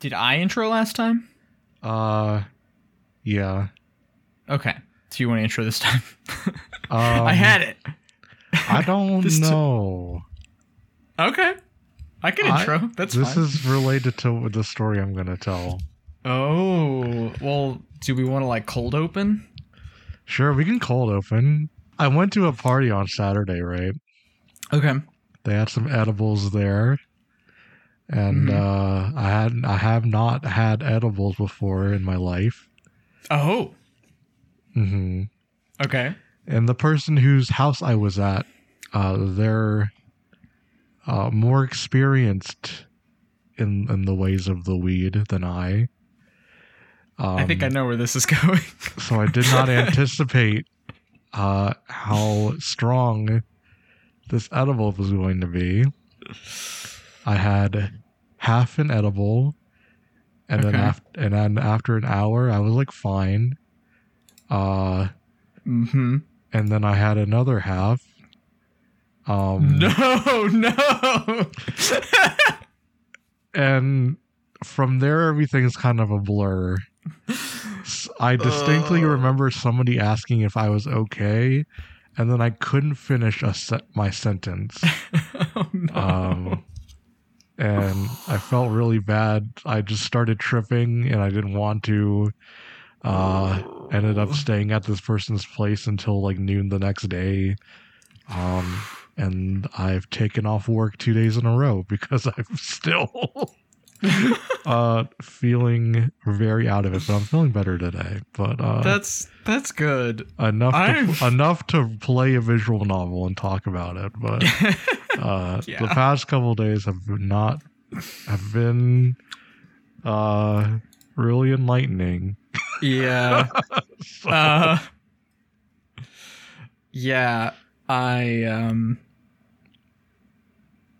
Did I intro last time? Uh, yeah. Okay. So you want to intro this time? Um, I had it. I don't This t- know. Okay. I can I- intro. That's this fine. is related to the story I'm gonna tell. Oh, well, do we want to like cold open? Sure, we can cold open. I went to a party on Saturday, right? Okay. They had some edibles there, and Mhm. uh, I had I have not had edibles before in my life. Oh. hmm Okay. And the person whose house I was at, uh, they're uh, more experienced in in the ways of the weed than I. Um, I think I know where this is going. so I did not anticipate uh, how strong this edible was going to be. I had half an edible, and then after and then after an hour, I was like fine. Uh, mm-hmm. and then I had another half. Um, No, no. and from there, everything's kind of a blur. I distinctly Uh. remember somebody asking if I was okay, and then I couldn't finish a se- my sentence. oh, no. Um, and I felt really bad. I just started tripping, and I didn't want to. Uh, ended up staying at this person's place until like noon the next day. Um, and I've taken off work two days in a row because I'm still uh feeling very out of it, but I'm feeling better today. But uh, that's that's good. enough to, enough to play a visual novel and talk about it. But uh, the past couple days have not have been uh really enlightening. yeah. So- Uh, yeah, I um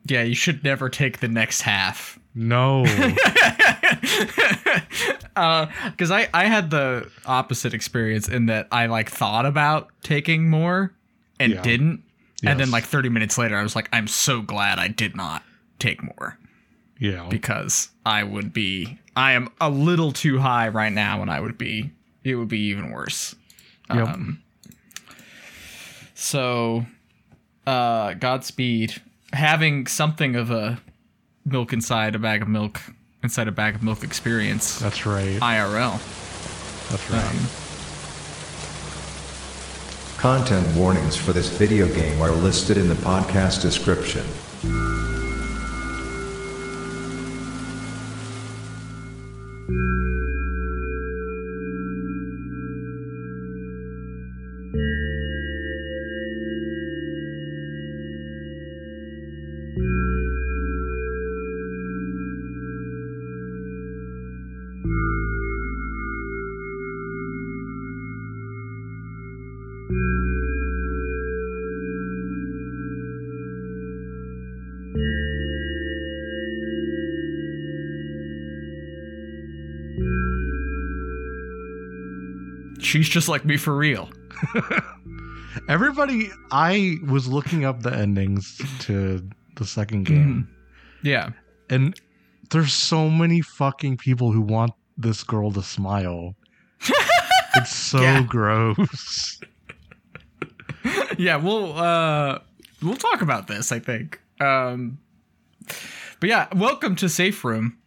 Yeah, you should never take the next half. no, uh cuz I I had the opposite experience in that I like thought about taking more and Yeah. didn't. And then like 30 minutes later I was like I'm so glad I did not take more yeah, because I would be I am a little too high right now and I would be it would be even worse. Yep. Um so uh Godspeed having something of a milk inside a bag of milk inside a bag of milk experience that's right. IRL. That's right. Um, Content warnings for this video game are listed in the podcast description. She's just like me for real. Everybody, I was looking up the endings to the second game, Yeah. and there's so many fucking people who want this girl to smile. it's so Yeah. gross. yeah, we'll uh we'll talk about this, I think. Um but yeah, welcome to Safe Room,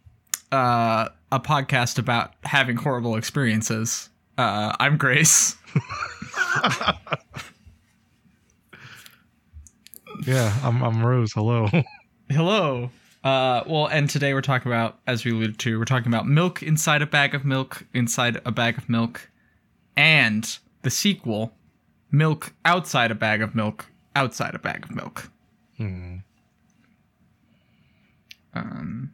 uh a podcast about having horrible experiences. Uh I'm Grace. Yeah, I'm, I'm Rose. Hello. Hello. Uh well, and today we're talking about as we alluded to, we're talking about milk inside a bag of milk inside a bag of milk and the sequel, milk outside a bag of milk outside a bag of milk. Hmm. Um,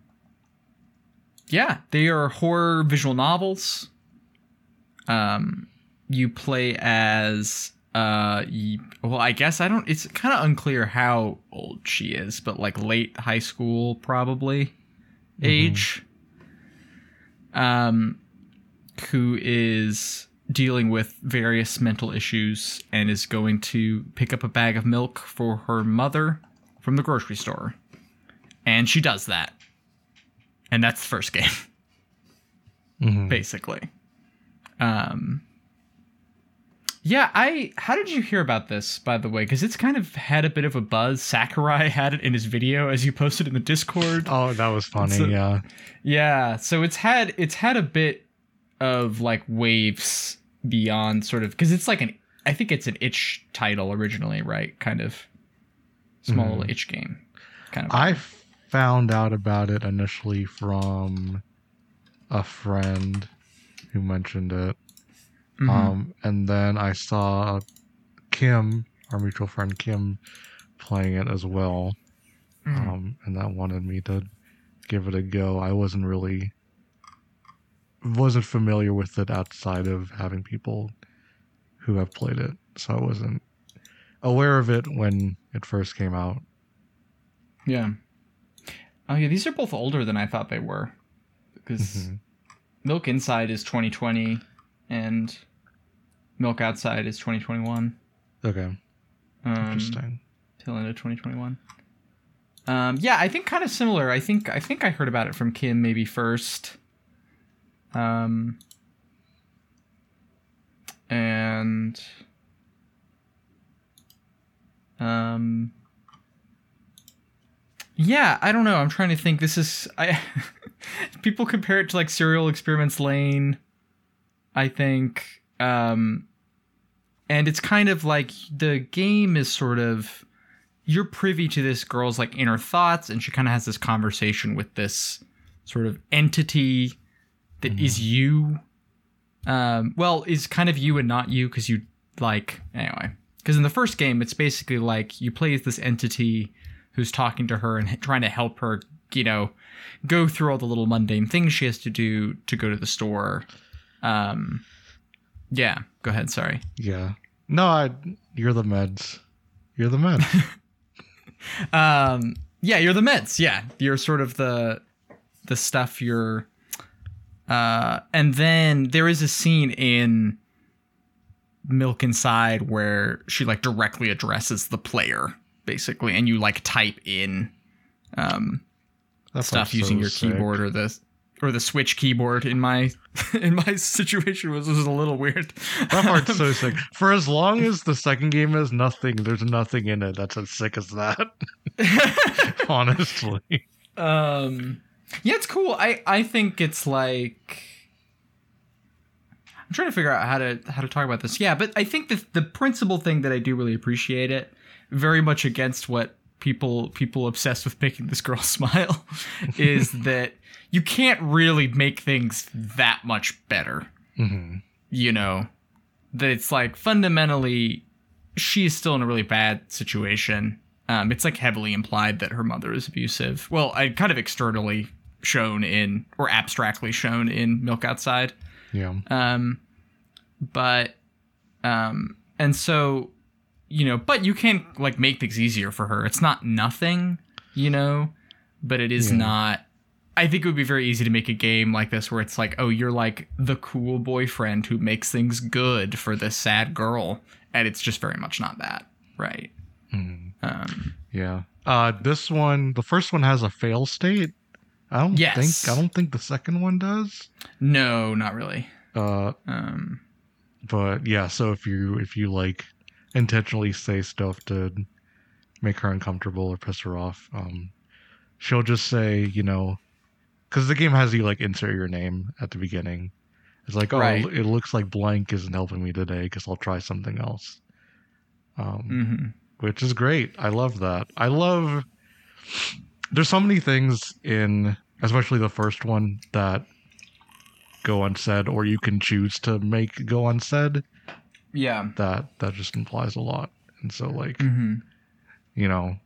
yeah, they are horror visual novels. Um, you play as uh, well, I guess I don't. It's kind of unclear how old she is, but like late high school probably age. Um, who is dealing with various mental issues and is going to pick up a bag of milk for her mother from the grocery store and she does that and that's the first game Mhm. basically. Um Yeah, I how did you hear about this by the way? Cuz it's kind of had a bit of a buzz. Sakurai had it in his video as you posted in the Discord. Oh, that was funny. A- yeah. Yeah, so it's had it's had a bit of like waves beyond sort of cuz it's like an I think it's an itch title originally, right? Kind of small little itch game. Kind of. I found out about it initially from a friend who mentioned it. Mhm. Um, and then I saw Kim, our mutual friend Kim, playing it as well. Mhm. Um, and that wanted me to give it a go. I wasn't really wasn't familiar with it outside of having people who have played it, so I wasn't aware of it when it first came out. Yeah. Oh yeah, these are both older than I thought they were. Because Mhm. Milk Inside is 2020 and Milk Outside is 2021. Okay, Um, interesting. Till end of 2021. Um, yeah, I think kind of similar. I think I think I heard about it from Kim maybe first. Um, and um, yeah, I don't know. I'm trying to think. This is I. people compare it to like Serial Experiments Lain. I think. Um, and it's kind of like the game is sort of you're privy to this girl's like inner thoughts and she kind of has this conversation with this sort of entity that is you um well is kind of you and not you because you like anyway because in the first game it's basically like you play as this entity who's talking to her and trying to help her you know go through all the little mundane things she has to do to go to the store um yeah go ahead sorry Yeah. No, I. You're the meds. You're the meds. Um, yeah, you're the meds. Yeah, you're sort of the the stuff you're. Uh, and then there is a scene in Milk Inside where she like directly addresses the player, basically, and you like type in um, That's stuff using your keyboard or the or the Switch keyboard. In my in my situation was was a little weird. That part's so sick. For as long as the second game is nothing, there's nothing in it that's as sick as that. Honestly. Um, yeah, it's cool. I I think it's like I'm trying to figure out how to how to talk about this. Yeah, but I think the the principal thing that I do really appreciate it, very much against what people people obsessed with making this girl smile, is that you can't really make things that much better. hmm You know, that it's like fundamentally she is still in a really bad situation. Um, it's like heavily implied that her mother is abusive. Well, I kind of externally shown in or abstractly shown in Milk Outside. Yeah. Um, but um, and so you know, but you can like make things easier for her. It's not nothing, you know, but it is Yeah. not. I think it would be very easy to make a game like this where it's like, oh, you're like the cool boyfriend who makes things good for this sad girl, and it's just very much not that, right? Mhm. Um, Yeah. Uh this one the first one has a fail state. I don't Yes. think I don't think the second one does. no, not really. Uh Um, but yeah, so if you if you like intentionally say stuff to make her uncomfortable or piss her off, um she'll just say, you know, cuz the game has you like insert your name at the beginning. It's like, oh, Right. it looks like blank isn't helping me today cuz I'll try something else. Um mhm. which is great. I love that. I love. There's so many things in, especially the first one, that go unsaid, or you can choose to make go unsaid. Yeah. That that just implies a lot. And so, like, hmm you know,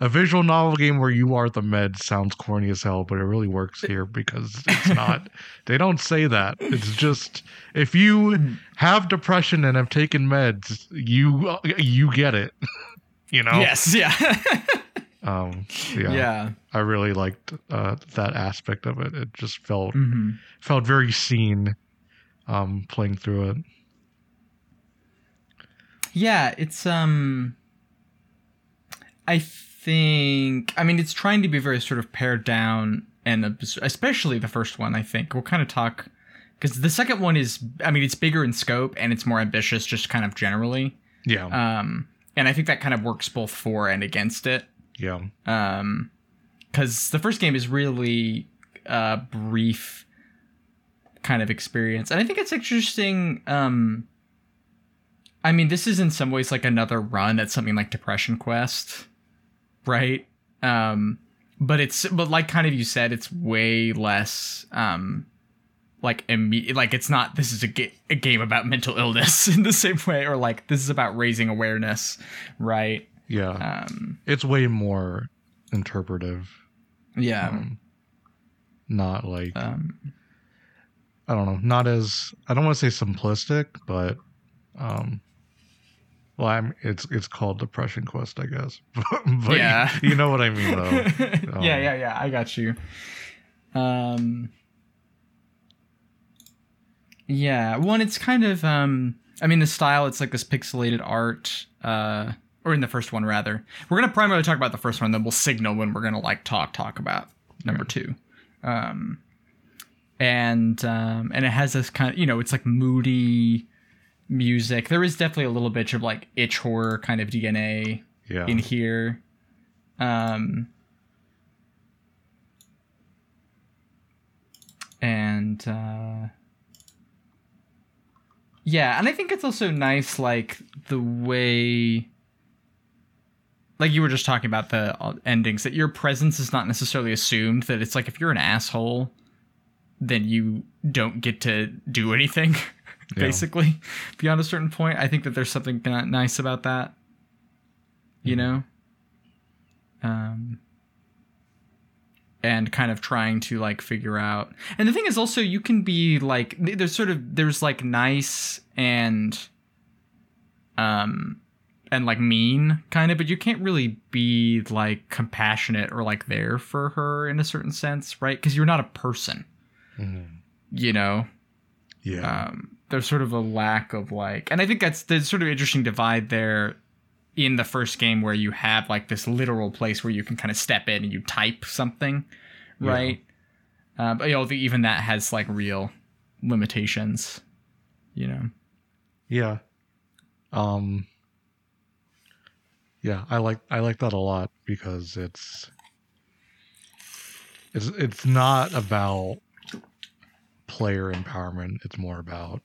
a visual novel game where you are the med sounds corny as hell, but it really works here because it's not. they don't say that. It's just if you have depression and have taken meds, you you get it. you know. Yes. Yeah. Um, yeah, yeah. I really liked uh, that aspect of it. It just felt hmm felt very seen um, playing through it. Yeah, it's um I think I mean it's trying to be very sort of pared down and especially the first one. I think we'll kind of talk because the second one is, I mean, it's bigger in scope and it's more ambitious, just kind of generally. Yeah. Um, and I think that kind of works both for and against it. yeah. Um, because the first game is really a brief kind of experience, and I think it's interesting. Um, I mean, this is in some ways like another run at something like Depression Quest, right? Um, but it's but like kind of you said, it's way less um like imme- like it's not this is a, ga- a game about mental illness in the same way or like this is about raising awareness right Yeah. um it's way more interpretive. yeah Um, not like um I don't know, not as I don't want to say simplistic, but um well, I'm it's it's called Depression Quest, I guess. but Yeah. you, you know what I mean though. Um, yeah, yeah, yeah. I got you. Um, yeah. One, it's kind of. Um, I mean, the style. It's like this pixelated art. Uh, or in the first one, rather. We're gonna primarily talk about the first one, then we'll signal when we're gonna like talk talk about number two. Um, and um, and it has this kind of you know, it's like moody music. There is definitely a little bit of like itch horror kind of DNA Yeah. in here. Um, and uh, yeah, and I think it's also nice, like the way, like you were just talking about the uh, endings, that your presence is not necessarily assumed. That it's like if you're an asshole, then you don't get to do anything. Yeah. Basically, beyond a certain point, I think that there's something nice about that. You know, um, and kind of trying to like figure out. And the thing is also you can be like there's sort of there's like nice and um and like mean kind of, but you can't really be like compassionate or like there for her in a certain sense, right? Because you're not a person, Mhm. you know. Yeah. Um, there's sort of a lack of like, and I think that's the sort of interesting divide there in the first game where you have like this literal place where you can kind of step in and you type something, Yeah. right? Uh, but you know, the, even that has like real limitations, you know. Yeah. Um Yeah, I like I like that a lot because it's it's it's not about player empowerment, it's more about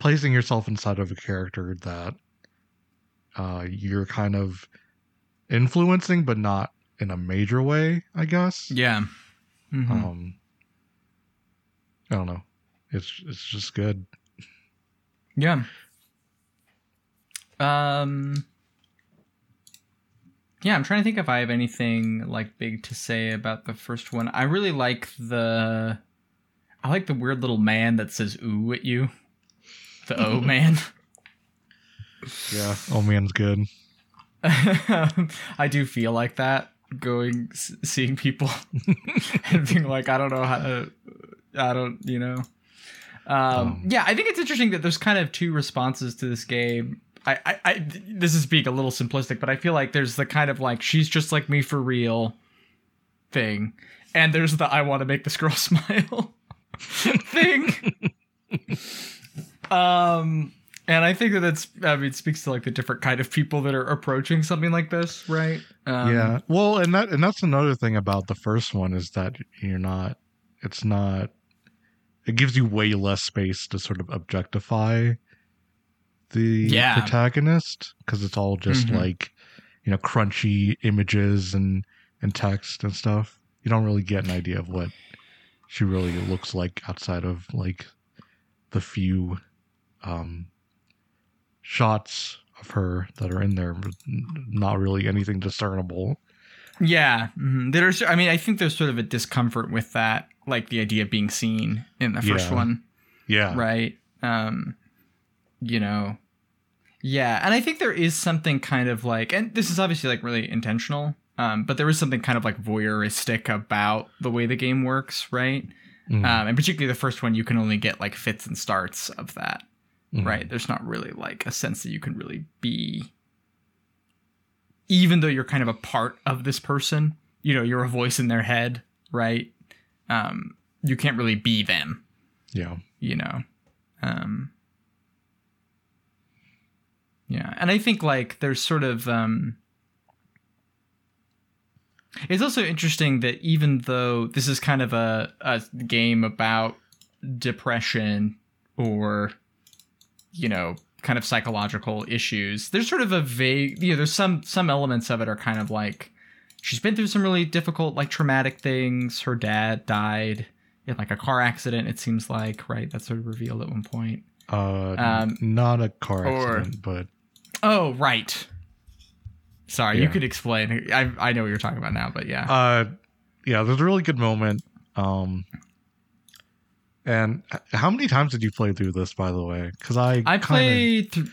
placing yourself inside of a character that uh you're kind of influencing but not in a major way, I guess. Yeah. Mhm. Um I don't know. It's it's just good. Yeah. Um Yeah, I'm trying to think if I have anything like big to say about the first one. I really like the I like the weird little man that says ooh at you. The O man. Yeah. Oh man's good. I do feel like that going seeing people and being like I don't know how to I don't, you know. Um, Um, yeah, I think it's interesting that there's kind of two responses to this game. I, I, I, this is being a little simplistic, but I feel like there's the kind of like she's just like me for real thing, and there's the I want to make this girl smile thing. Um, and I think that that's I mean it speaks to like the different kind of people that are approaching something like this, right? Um, yeah. Well, and that and that's another thing about the first one is that you're not it's not it gives you way less space to sort of objectify the Yeah. protagonist because it's all just Mhm. like you know crunchy images and and text and stuff. You don't really get an idea of what she really looks like outside of like the few um shots of her that are in there but not really anything discernible Yeah, mhm. there's. I mean, I think there's sort of a discomfort with that, like the idea of being seen in the first Yeah. one, yeah right? Um, you know, yeah, and I think there is something kind of like, and this is obviously like really intentional, um, but there is something kind of like voyeuristic about the way the game works, right? Mhm. Um, and particularly the first one, you can only get like fits and starts of that, Mhm. right? There's not really like a sense that you can really be, even though you're kind of a part of this person. You know, you're a voice in their head. right? Um, you can't really be them, Yeah. you know. Um, yeah, and I think like there's sort of um, it's also interesting that even though this is kind of a, a game about depression or you know kind of psychological issues. There's sort of a vague you know there's some some elements of it are kind of like she's been through some really difficult like traumatic things. Her dad died in like a car accident it seems like right? That's sort of revealed at one point. Uh, Um, not a car or- accident, but oh right. Sorry you could explain. I i know what you're talking about now but yeah. Uh, yeah, there's a really good moment. Um, and how many times did you play through this, by the way? Because I i kinda- played th-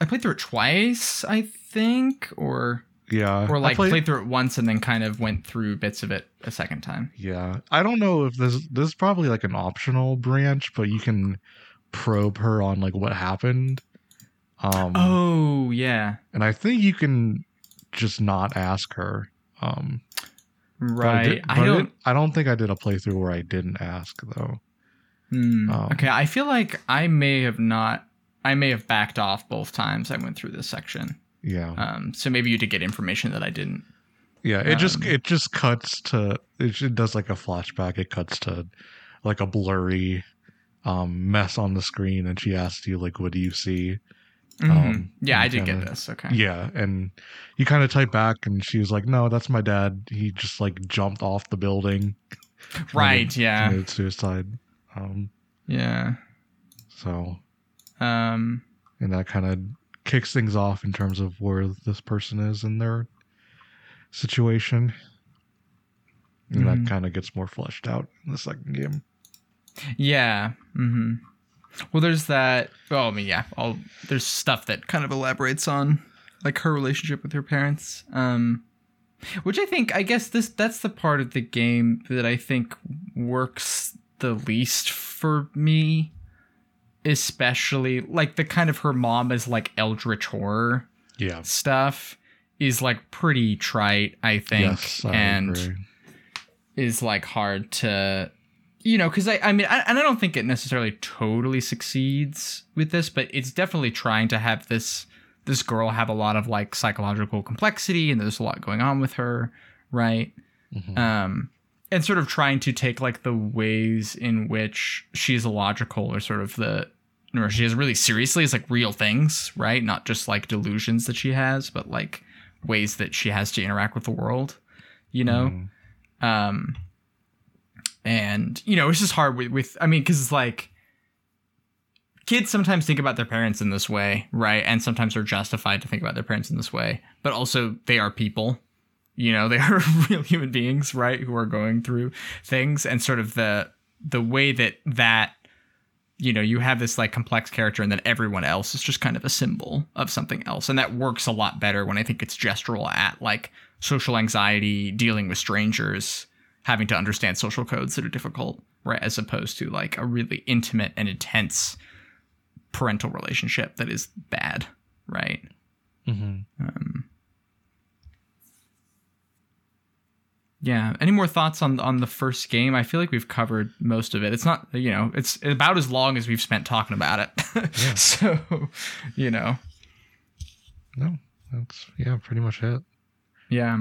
i played through it twice i think or yeah, or I like played- played through it once and then kind of went through bits of it a second time Yeah, I don't know if this this is probably like an optional branch, but you can probe her on like what happened. Um, oh yeah and I think you can just not ask her. Um, but right did- i don't it- I don't think I did a playthrough where I didn't ask though. Hmm. Um, okay, I feel like I may have not. I may have backed off both times I went through this section. Yeah, Um, so maybe you did get information that I didn't. yeah. It just um, it just cuts to it, does like a flashback. It cuts to like a blurry um mess on the screen, and she asks you like, "What do you see?" Mhm. Um, yeah, I did kinda- get this. Okay. Yeah, and you kind of type back, and she was like, "No, that's my dad. He just like jumped off the building, Right. Yeah. suicide." Um, Yeah. so Um. and that kind of kicks things off in terms of where this person is in their situation, and Mhm. that kind of gets more fleshed out in the second game. Yeah. hmm Well, there's that. Well, I mean, yeah. All there's stuff that kind of elaborates on like her relationship with her parents. Um, which I think, I guess this that's the part of the game that I think works the least for me, especially like the kind of her mom is like eldritch horror Yeah. stuff is like pretty trite. I think, Yes, I and agree. is like hard to you know because I, I mean I, and i don't think it necessarily totally succeeds with this but it's definitely trying to have this this girl have a lot of like psychological complexity and there's a lot going on with her right Mhm. um and sort of trying to take like the ways in which she's illogical or sort of the or she is really seriously is like real things right? Not just like delusions that she has but like ways that she has to interact with the world you know? Mhm. um and you know it's just hard with, with i mean because it's like kids sometimes think about their parents in this way right? And sometimes are justified to think about their parents in this way but also they are people you know they are real human beings right who are going through things. And sort of the the way that that you know you have this like complex character and then everyone else is just kind of a symbol of something else. And that works a lot better when i think it's gestural at like social anxiety dealing with strangers having to understand social codes that are difficult right as opposed to like a really intimate and intense parental relationship that is bad right? Mhm. um, yeah. Any more thoughts on on the first game? I feel like we've covered most of it. It's not, you know, it's about as long as we've spent talking about it. Yeah. so, you know, No, that's yeah, pretty much it. yeah.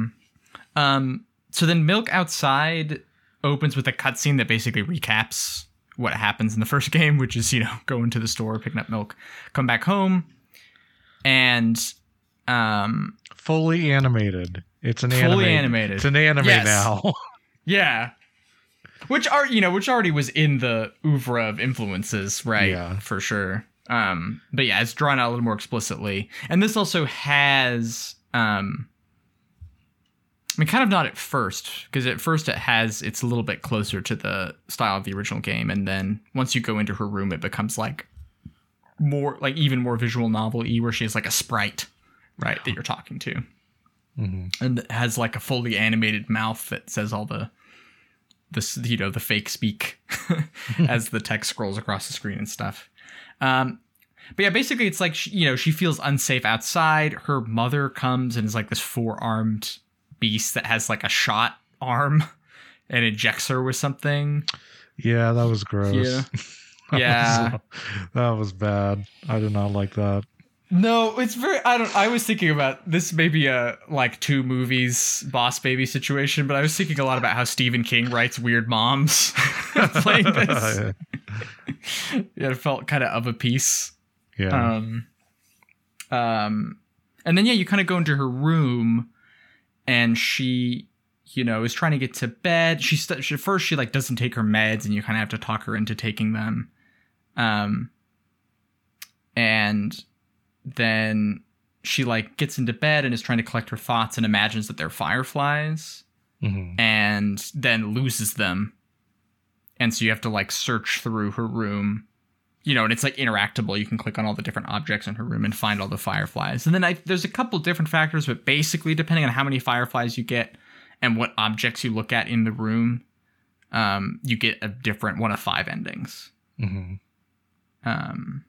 Um. So then, Milk Outside opens with a cutscene that basically recaps what happens in the first game, which is you know going to the store, picking up milk, come back home, and um Fully animated. It's an Fully anime. animated. It's an anime Yes. now. Yeah. Which are you know, which already was in the oeuvre of influences, right? Yeah. For sure. Um, but yeah, it's drawn out a little more explicitly. And this also has um I mean kind of not at first, because at first it has it's a little bit closer to the style of the original game, and then once you go into her room it becomes like more like even more visual novel y where she has like a sprite, right, that you're talking to Mhm. and it has like a fully animated mouth that says all the this you know the fake speak as the text scrolls across the screen and stuff um but yeah basically it's like she, you know she feels unsafe outside her mother comes and is like this four-armed beast that has like a shot arm and injects her with something. Yeah, that was gross. Yeah. That Yeah. was, that was bad. I did not like that. No, it's very. I don't. I was thinking about this. Maybe a like two movies boss baby situation, but I was thinking a lot about how Stephen King writes weird moms playing this. yeah, it felt kind of of a piece. yeah. Um, um, and then yeah, you kind of go into her room, and she, you know, is trying to get to bed. She, st- she first she like doesn't take her meds, and you kind of have to talk her into taking them. Um, and then she like gets into bed and is trying to collect her thoughts and imagines that they're fireflies Mhm. and then loses them. And so you have to like search through her room, you know, and it's like interactable. You can click on all the different objects in her room and find all the fireflies. And then I, there's a couple different factors, but basically, depending on how many fireflies you get and what objects you look at in the room, um, you get a different one of five endings. Mhm. Um,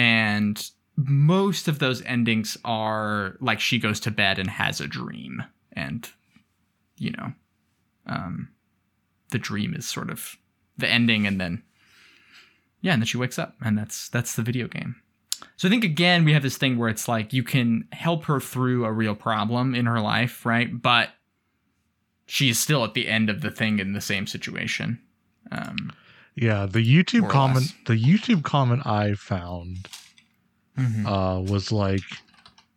and most of those endings are like she goes to bed and has a dream, and you know, um, the dream is sort of the ending, and then yeah, and then she wakes up, and that's that's the video game. So I think again we have this thing where it's like you can help her through a real problem in her life, right? But she is still at the end of the thing in the same situation. Um, Yeah, the YouTube More comment less. the YouTube comment I found uh was like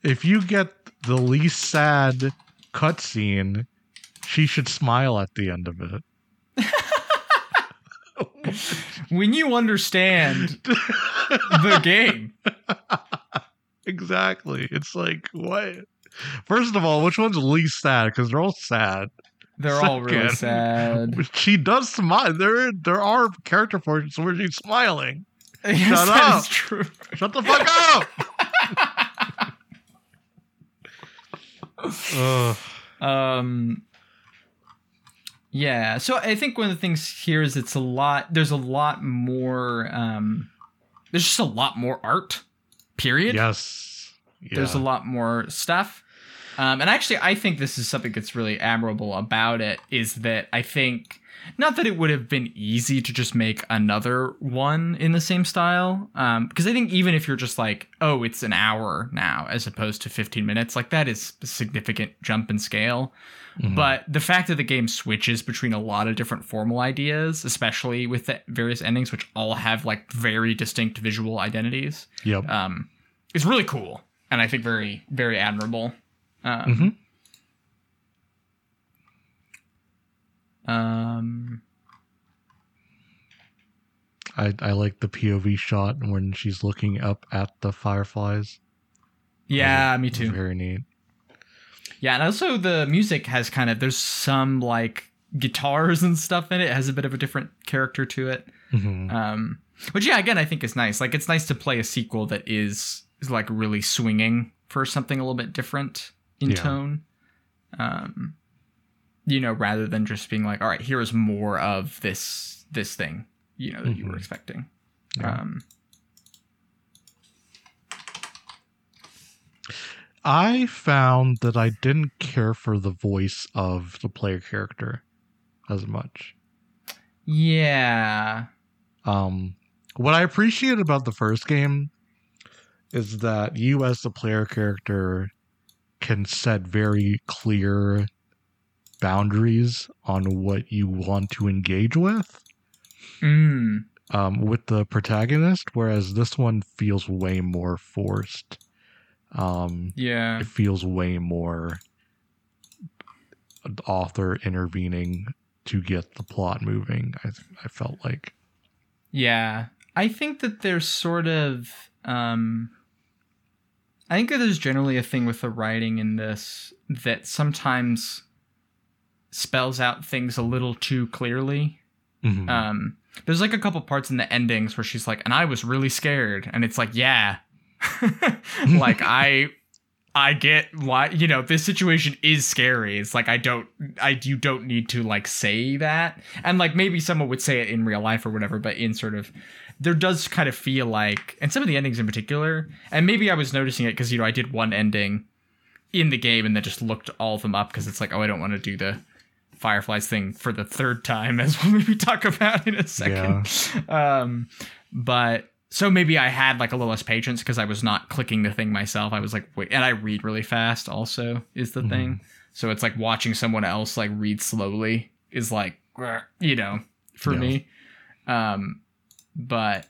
if you get the least sad cutscene, she should smile at the end of it. when you understand the game. exactly. It's like what First of all, which one's least sad? Because they're all sad. They're all really sad. She does smile. There, there are character portions where she's smiling. Yes, Shut that up. is true. Shut the fuck up. Um Yeah, so I think one of the things here is it's a lot there's a lot more um there's just a lot more art. Period. yes. There's a lot more stuff. Um, and actually, I think this is something that's really admirable about it is that I think not that it would have been easy to just make another one in the same style, um, because I think even if you're just like, oh, it's an hour now as opposed to 15 minutes, like that is a significant jump in scale. Mhm. But the fact that the game switches between a lot of different formal ideas, especially with the various endings, which all have like very distinct visual identities, Yep. um, is really cool and I think very very admirable. Um, Mhm. um, I, I like the POV shot when she's looking up at the fireflies. yeah, me too. Very neat. Yeah, and also the music has kind of there's some like guitars and stuff in it. It has a bit of a different character to it. Mhm. Um, which yeah, again, I think is nice. Like it's nice to play a sequel that is is like really swinging for something a little bit different in Yeah. tone. Um, you know, rather than just being like, all right, here is more of this this thing, you know, that you were Mhm. expecting. Yeah. Um, I found that I didn't care for the voice of the player character as much. yeah. Um, what I appreciate about the first game is that you, as the player character, can set very clear boundaries on what you want to engage with Mm, um, with the protagonist, whereas this one feels way more forced. Um, yeah. it feels way more author intervening to get the plot moving. I I felt like Yeah. I think that there's sort of um I think that there's generally a thing with the writing in this that sometimes spells out things a little too clearly. Mhm. Um there's like a couple parts in the endings where she's like, and I was really scared. And it's like, yeah. like I I get why you know this situation is scary. It's like I don't I you don't need to like say that. And like maybe someone would say it in real life or whatever, but in sort of there does kind of feel like and some of the endings in particular, and maybe I was noticing it because you know I did one ending in the game and then just looked all of them up because it's like, oh I don't want to do the Fireflies thing for the third time, as we'll maybe talk about in a second. Um, but so maybe I had like a little less patience because I was not clicking the thing myself. I was like, wait, and I read really fast. Also, is the Mhm. thing. So it's like watching someone else like read slowly is like, you know, for Yeah. me. Um, but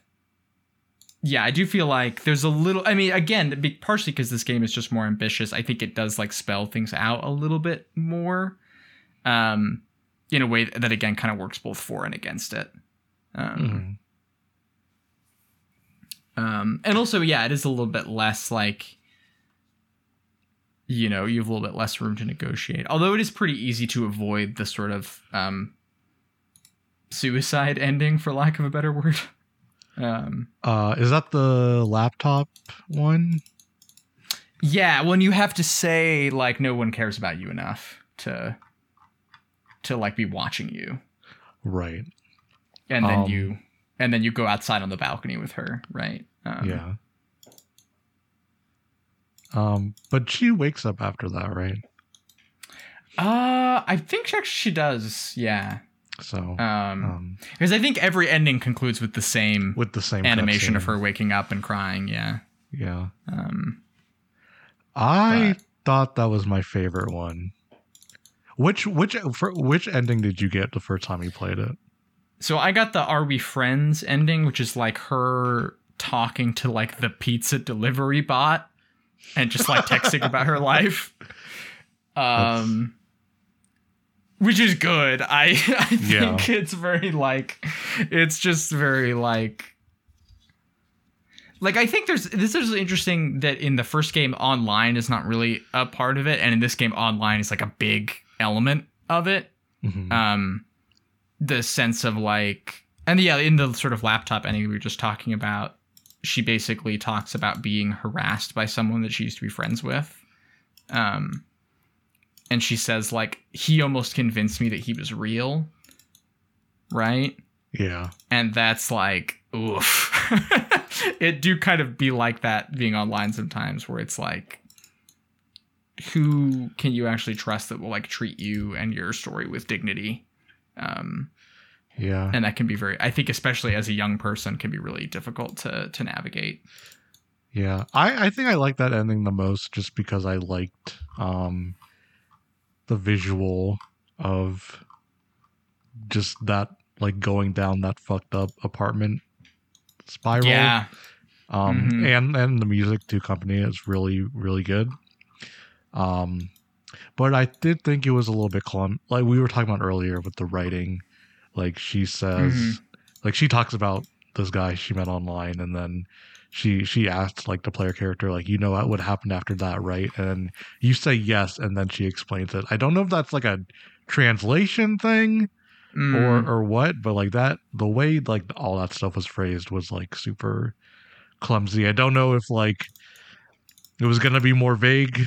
yeah, I do feel like there's a little. I mean, again, partially because this game is just more ambitious. I think it does like spell things out a little bit more, um, in a way that again kind of works both for and against it. Um, Mhm. um, and also, yeah, it is a little bit less like, you know, you have a little bit less room to negotiate. Although it is pretty easy to avoid the sort of um, suicide ending, for lack of a better word. Um, Uh, is that the laptop one? yeah, when you have to say like no one cares about you enough to to like be watching you, Right. and then Um, you and then you go outside on the balcony with her, right? Um, yeah. Um, but she wakes up after that, right? Uh, I think she actually she does. Yeah. So, Um, um, because I think every ending concludes with the same with the same animation of her waking up and crying. Yeah. Yeah. Um, I But- thought that was my favorite one. Which which for, which ending did you get the first time you played it? so I got the "Are We Friends" ending, which is like her talking to like the pizza delivery bot and just like texting about her life. Um, which is good. I I Yeah. think it's very like, it's just very like. Like I think there's this is interesting that in the first game online is not really a part of it, and in this game online is like a big element of it. Mhm. um the sense of like and yeah in the sort of laptop ending we were just talking about she basically talks about being harassed by someone that she used to be friends with um and she says like he almost convinced me that he was real right? Yeah. and that's like oof. It do kind of be like that being online sometimes where it's like who can you actually trust that will like treat you and your story with dignity? Um Yeah. and that can be very i think especially as a young person can be really difficult to to navigate. Yeah, I, I think I like that ending the most just because I liked um the visual of just that like going down that fucked up apartment spiral. yeah Um Mhm. and and the music to company is really, really good. Um but I did think it was a little bit clum like we were talking about earlier with the writing. Like she says Mhm. like she talks about this guy she met online and then she she asked like the player character like you know what would happen after that right and you say yes and then she explains it i don't know if that's like a translation thing Mm. or or what but like that the way like all that stuff was phrased was like super clumsy i don't know if like it was gonna be more vague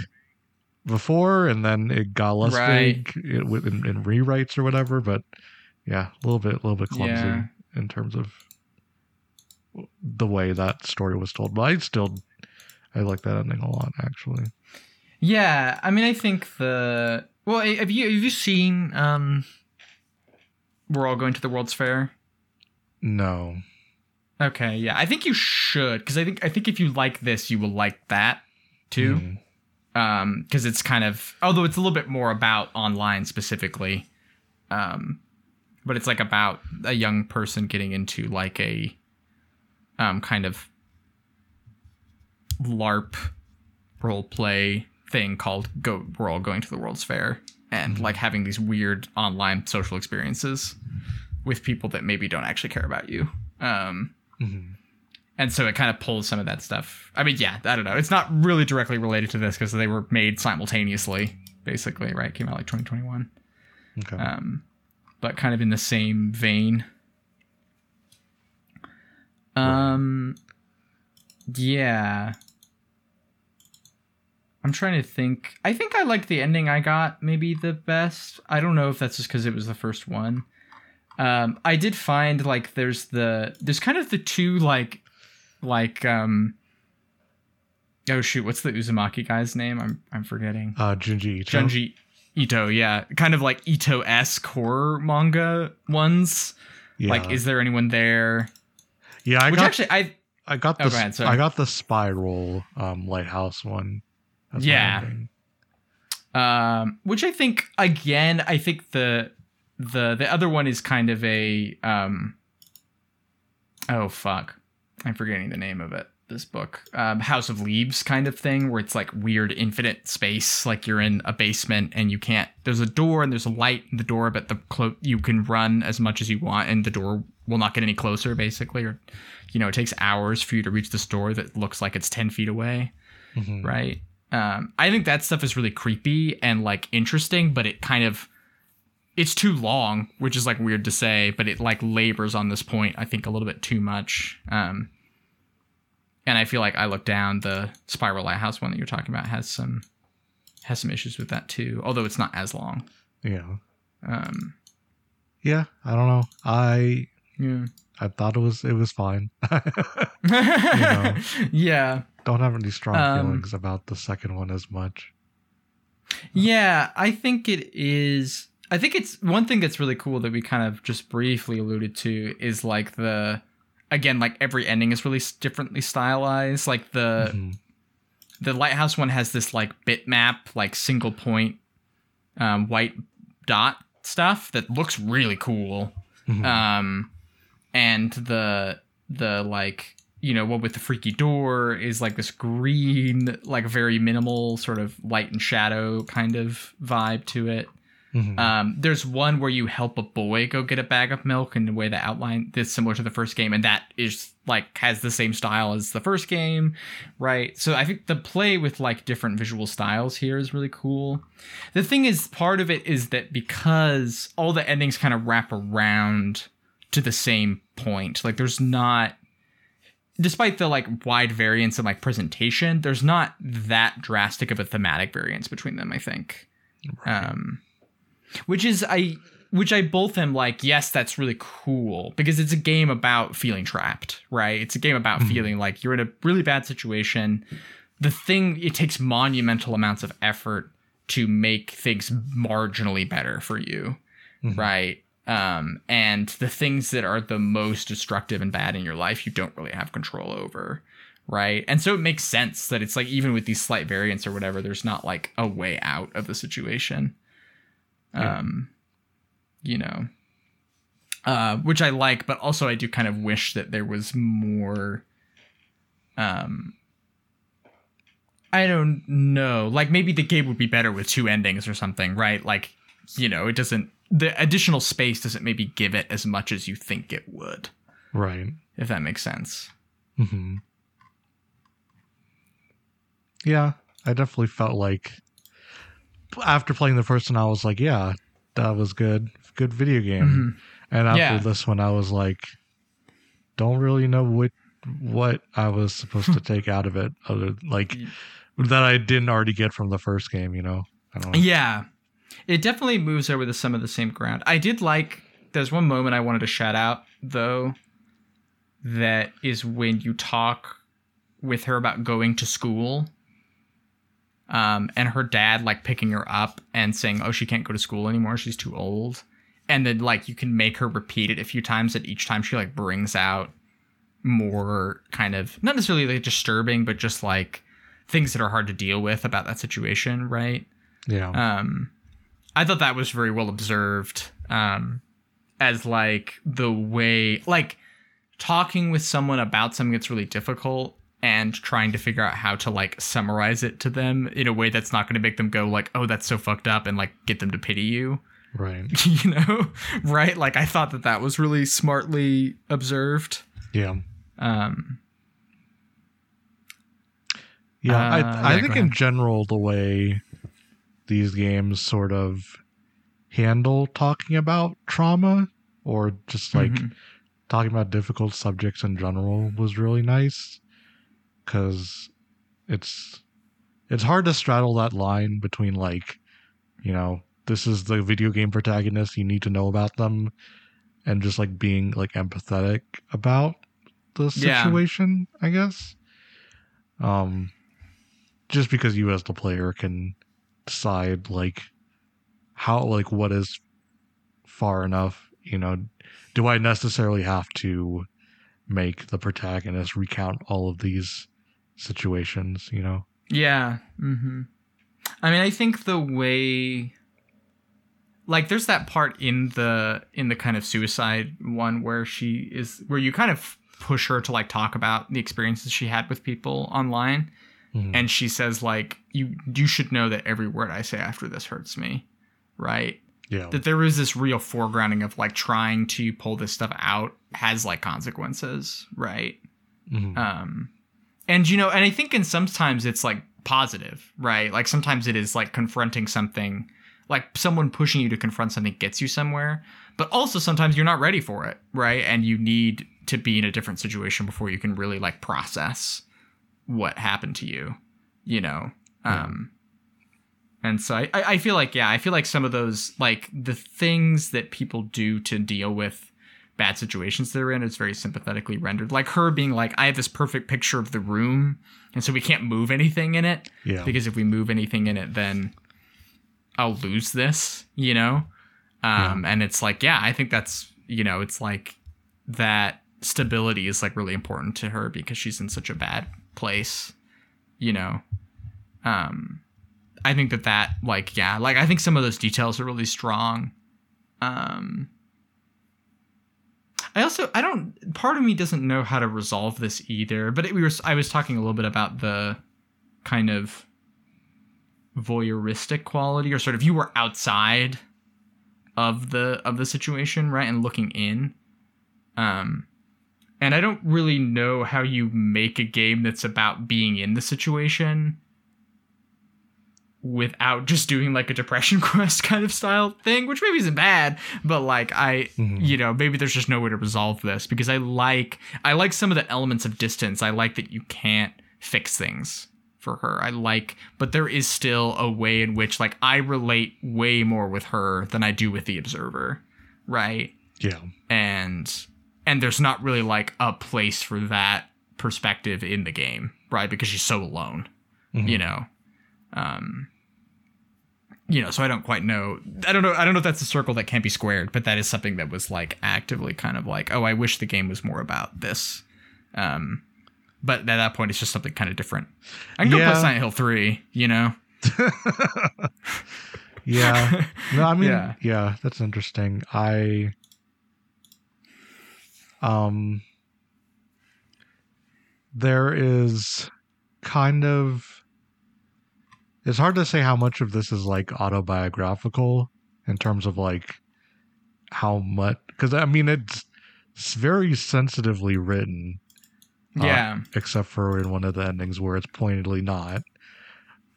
before and then it got less Right. vague it, with- in, in rewrites or whatever but yeah a little bit a little bit clumsy Yeah. in terms of the way that story was told but i still i like that ending a lot actually. Yeah i mean i think the well have you have you seen um we're all going to the world's fair? No. Okay yeah i think you should because i think i think if you like this you will like that too. Mhm. um because it's kind of although it's a little bit more about online specifically um but it's like about a young person getting into like a um kind of larp role play thing called go we're all going to the world's fair and like having these weird online social experiences with people that maybe don't actually care about you um Mhm. and so it kind of pulls some of that stuff. I mean, yeah, I don't know. It's not really directly related to this because they were made simultaneously, basically, right? Came out like 2021, okay um, but kind of in the same vein. Um, yeah. I'm trying to think. I think I like the ending I got maybe the best. I don't know if that's just because it was the first one. Um, I did find like there's the there's kind of the two like like um oh shoot what's the Uzumaki guy's name I'm I'm forgetting uh junji Ito. Junji Ito, yeah, kind of like Ito esque horror manga ones. Yeah. Like, is there anyone there? Yeah, I Which got actually, I I got Oh, the go ahead. I got the spiral um lighthouse one. as my Yeah. um which i think again i think the the the other one is kind of a um oh fuck i'm forgetting the name of it this book um house of leaves kind of thing where it's like weird infinite space like you're in a basement and you can't there's a door and there's a light in the door but the clo- you can run as much as you want and the door will not get any closer basically or you know it takes hours for you to reach the store that looks like it's 10 feet away Mhm. right? Um, I think that stuff is really creepy and like interesting, but it kind of it's too long, which is like weird to say, but it like labors on this point. I think a little bit too much. Um, and I feel like I look down the Spiral Lighthouse one that you're talking about has some has some issues with that too, although it's not as long. Yeah. Um, Yeah, I don't know. I yeah. I thought it was it was fine. Yeah. don't have any strong Um, feelings about the second one as much. Yeah, I think it is. I think it's one thing that's really cool that we kind of just briefly alluded to is like the, again, like every ending is really differently stylized. Like the Mhm. the lighthouse one has this like bitmap, like single point, um, white dot stuff that looks really cool. Mhm. Um, and the the like you know what with the freaky door is like this green, like very minimal sort of light and shadow kind of vibe to it. Mhm. Um, there's one where you help a boy go get a bag of milk in the way that outline that's similar to the first game, and that is like has the same style as the first game, right? So I think the play with like different visual styles here is really cool. The thing is, part of it is that because all the endings kind of wrap around to the same point, like there's not despite the like wide variance in like presentation, there's not that drastic of a thematic variance between them, I think. Um which is I which I both am like, yes, that's really cool because it's a game about feeling trapped, right? It's a game about Mhm. feeling like you're in a really bad situation. The thing it takes monumental amounts of effort to make things marginally better for you, Mhm. right? Um, and the things that are the most destructive and bad in your life, you don't really have control over, right? And so it makes sense that it's like even with these slight variants or whatever, there's not like a way out of the situation. Yeah. Um, you know, uh, which I like, but also I do kind of wish that there was more. Um, I don't know. Like maybe the game would be better with two endings or something, right? Like, you know, it doesn't. The additional space doesn't maybe give it as much as you think it would, Right. if that makes sense. hmm Yeah, I definitely felt like after playing the first one, I was like, yeah, that was good. Good video game. And after Yeah. this one, I was like, don't really know what what I was supposed to take out of it, other like that I didn't already get from the first game. You know, I don't know. Yeah. It definitely moves over to some of the same ground. I did like there's one moment I wanted to shout out though that is when you talk with her about going to school. Um, and her dad like picking her up and saying, "Oh, she can't go to school anymore. She's too old." And then like you can make her repeat it a few times, and each time she like brings out more kind of not necessarily like disturbing, but just like things that are hard to deal with about that situation, right? Yeah, um i thought that was very well observed um as like the way like talking with someone about something that's really difficult and trying to figure out how to like summarize it to them in a way that's not going to make them go like oh that's so fucked up and like get them to pity you. Right. you know? Right? Like i thought that that was really smartly observed. Yeah, um yeah. Uh, I I yeah, think in general the way these games sort of handle talking about trauma or just like mhm. talking about difficult subjects in general was really nice because it's it's hard to straddle that line between like you know this is the video game protagonist you need to know about them and just like being like empathetic about the Yeah. situation i guess um just because you as the player can decide like how like what is far enough you know do i necessarily have to make the protagonist recount all of these situations you know Yeah. mm-hmm. I mean, I think the way, like, there's that part in the in the kind of suicide one where she is where you kind of push her to like talk about the experiences she had with people online, Mhm. and she says like, "You you should know that every word I say after this hurts me," right? yeah That there is this real foregrounding of like trying to pull this stuff out has like consequences, right? Mhm. um and you know and i think in sometimes it's like positive right like sometimes it is like confronting something like someone pushing you to confront something gets you somewhere but also sometimes you're not ready for it right and you need to be in a different situation before you can really like process what happened to you you know um and so I, I feel like yeah i feel like some of those like the things that people do to deal with bad situations they're in, it's very sympathetically rendered. Like her being like, I have this perfect picture of the room, and so we can't move anything in it yeah because if we move anything in it, then I'll lose this, you know? Um, and it's like, yeah, I think that's, you know, it's like that stability is like really important to her because she's in such a bad place, you know? Um, I think that that, like, yeah, like, I think some of those details are really strong. Um, I also I don't part of me doesn't know how to resolve this either, but it, we were I was talking a little bit about the kind of voyeuristic quality or sort of you were outside of the of the situation, right, and looking in. Um and I don't really know how you make a game that's about being in the situation without just doing like a depression quest kind of style thing, which maybe isn't bad, but like I Mhm. you know, maybe there's just no way to resolve this because I like I like some of the elements of distance. I like that you can't fix things for her. I like but there is still a way in which like I relate way more with her than I do with the observer, right? yeah and and there's not really like a place for that perspective in the game right because she's so alone Mhm. you know um you know so i don't quite know i don't know i don't know if that's a circle that can't be squared but that is something that was like actively kind of like oh i wish the game was more about this um but at that point it's just something kind of different i can go Yeah. play silent hill 3 you know yeah no i mean Yeah. yeah. that's interesting i um there is kind of it's hard to say how much of this is like autobiographical in terms of like how much because i mean it's, it's very sensitively written Uh, yeah except for in one of the endings where it's pointedly not.